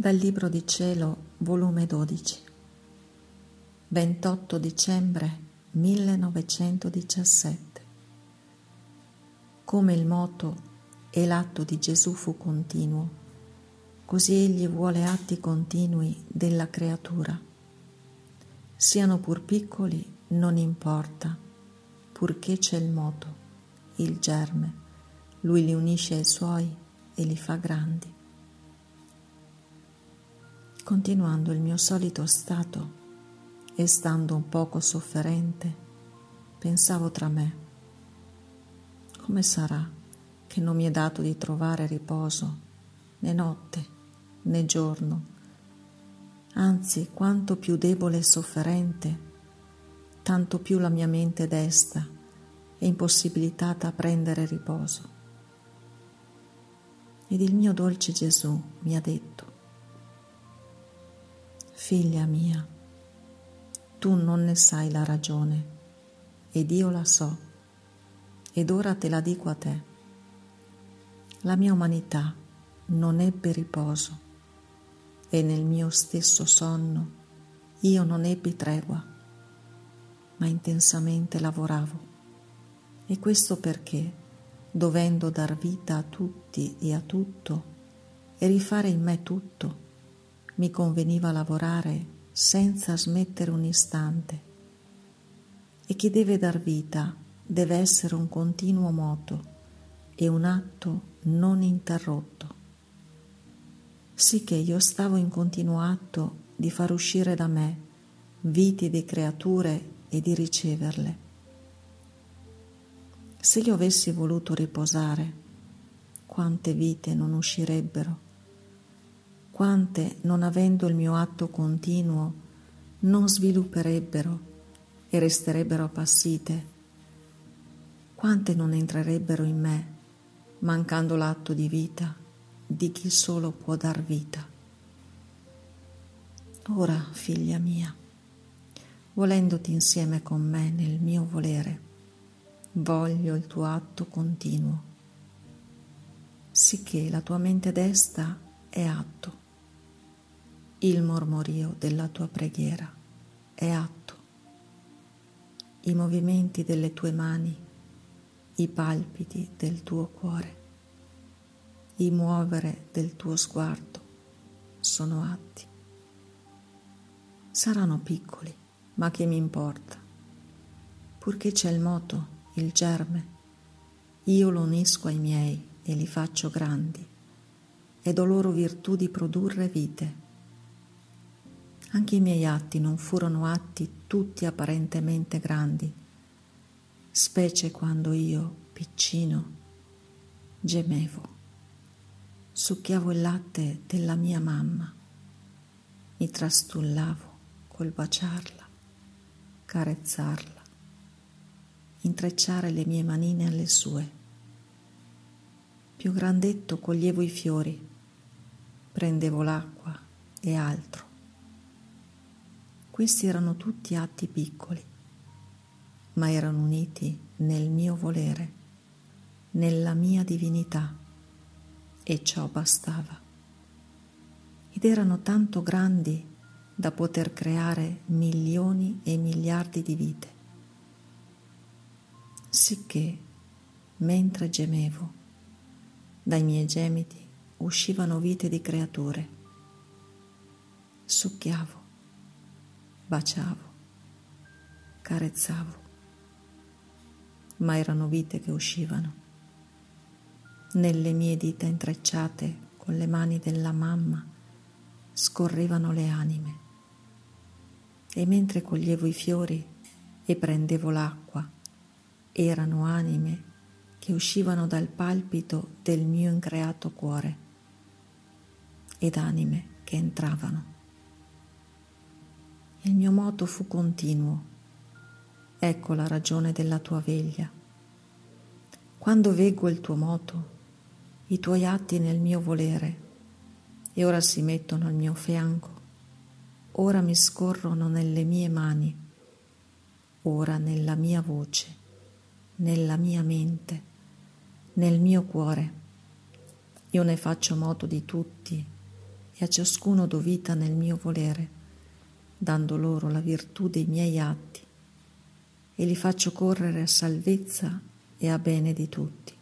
Dal Libro di Cielo, volume 12, 28 dicembre 1917. Come il moto e l'atto di Gesù fu continuo, così egli vuole atti continui della creatura. Siano pur piccoli, non importa, purché c'è il moto, il germe, lui li unisce ai suoi e li fa grandi continuando il mio solito stato e stando un poco sofferente, pensavo tra me, come sarà che non mi è dato di trovare riposo né notte né giorno, anzi quanto più debole e sofferente, tanto più la mia mente desta è impossibilitata a prendere riposo. Ed il mio dolce Gesù mi ha detto, Figlia mia, tu non ne sai la ragione, ed io la so, ed ora te la dico a te. La mia umanità non ebbe riposo, e nel mio stesso sonno io non ebbi tregua, ma intensamente lavoravo. E questo perché, dovendo dar vita a tutti e a tutto, e rifare in me tutto, mi conveniva lavorare senza smettere un istante. E chi deve dar vita deve essere un continuo moto e un atto non interrotto. Sicché io stavo in continuo atto di far uscire da me viti di creature e di riceverle. Se io avessi voluto riposare, quante vite non uscirebbero? Quante, non avendo il mio atto continuo, non svilupperebbero e resterebbero appassite, quante non entrerebbero in me, mancando l'atto di vita di chi solo può dar vita. Ora, figlia mia, volendoti insieme con me nel mio volere, voglio il tuo atto continuo, sicché la tua mente desta è atto il mormorio della tua preghiera è atto. I movimenti delle tue mani, i palpiti del tuo cuore, i muovere del tuo sguardo sono atti. Saranno piccoli, ma che mi importa? Purché c'è il moto, il germe, io lo unisco ai miei e li faccio grandi, e do loro virtù di produrre vite anche i miei atti non furono atti tutti apparentemente grandi, specie quando io, piccino, gemevo, succhiavo il latte della mia mamma, mi trastullavo col baciarla, carezzarla, intrecciare le mie manine alle sue. Più grandetto coglievo i fiori, prendevo l'acqua e altro questi erano tutti atti piccoli, ma erano uniti nel mio volere, nella mia divinità, e ciò bastava. Ed erano tanto grandi da poter creare milioni e miliardi di vite. Sicché, mentre gemevo, dai miei gemiti uscivano vite di creature. Succhiavo baciavo, carezzavo, ma erano vite che uscivano. Nelle mie dita intrecciate con le mani della mamma scorrevano le anime e mentre coglievo i fiori e prendevo l'acqua, erano anime che uscivano dal palpito del mio increato cuore ed anime che entravano il mio moto fu continuo. Ecco la ragione della tua veglia. Quando veggo il tuo moto, i tuoi atti nel mio volere, e ora si mettono al mio fianco, ora mi scorrono nelle mie mani, ora nella mia voce, nella mia mente, nel mio cuore. Io ne faccio moto di tutti e a ciascuno do vita nel mio volere, dando loro la virtù dei miei atti, e li faccio correre a salvezza e a bene di tutti.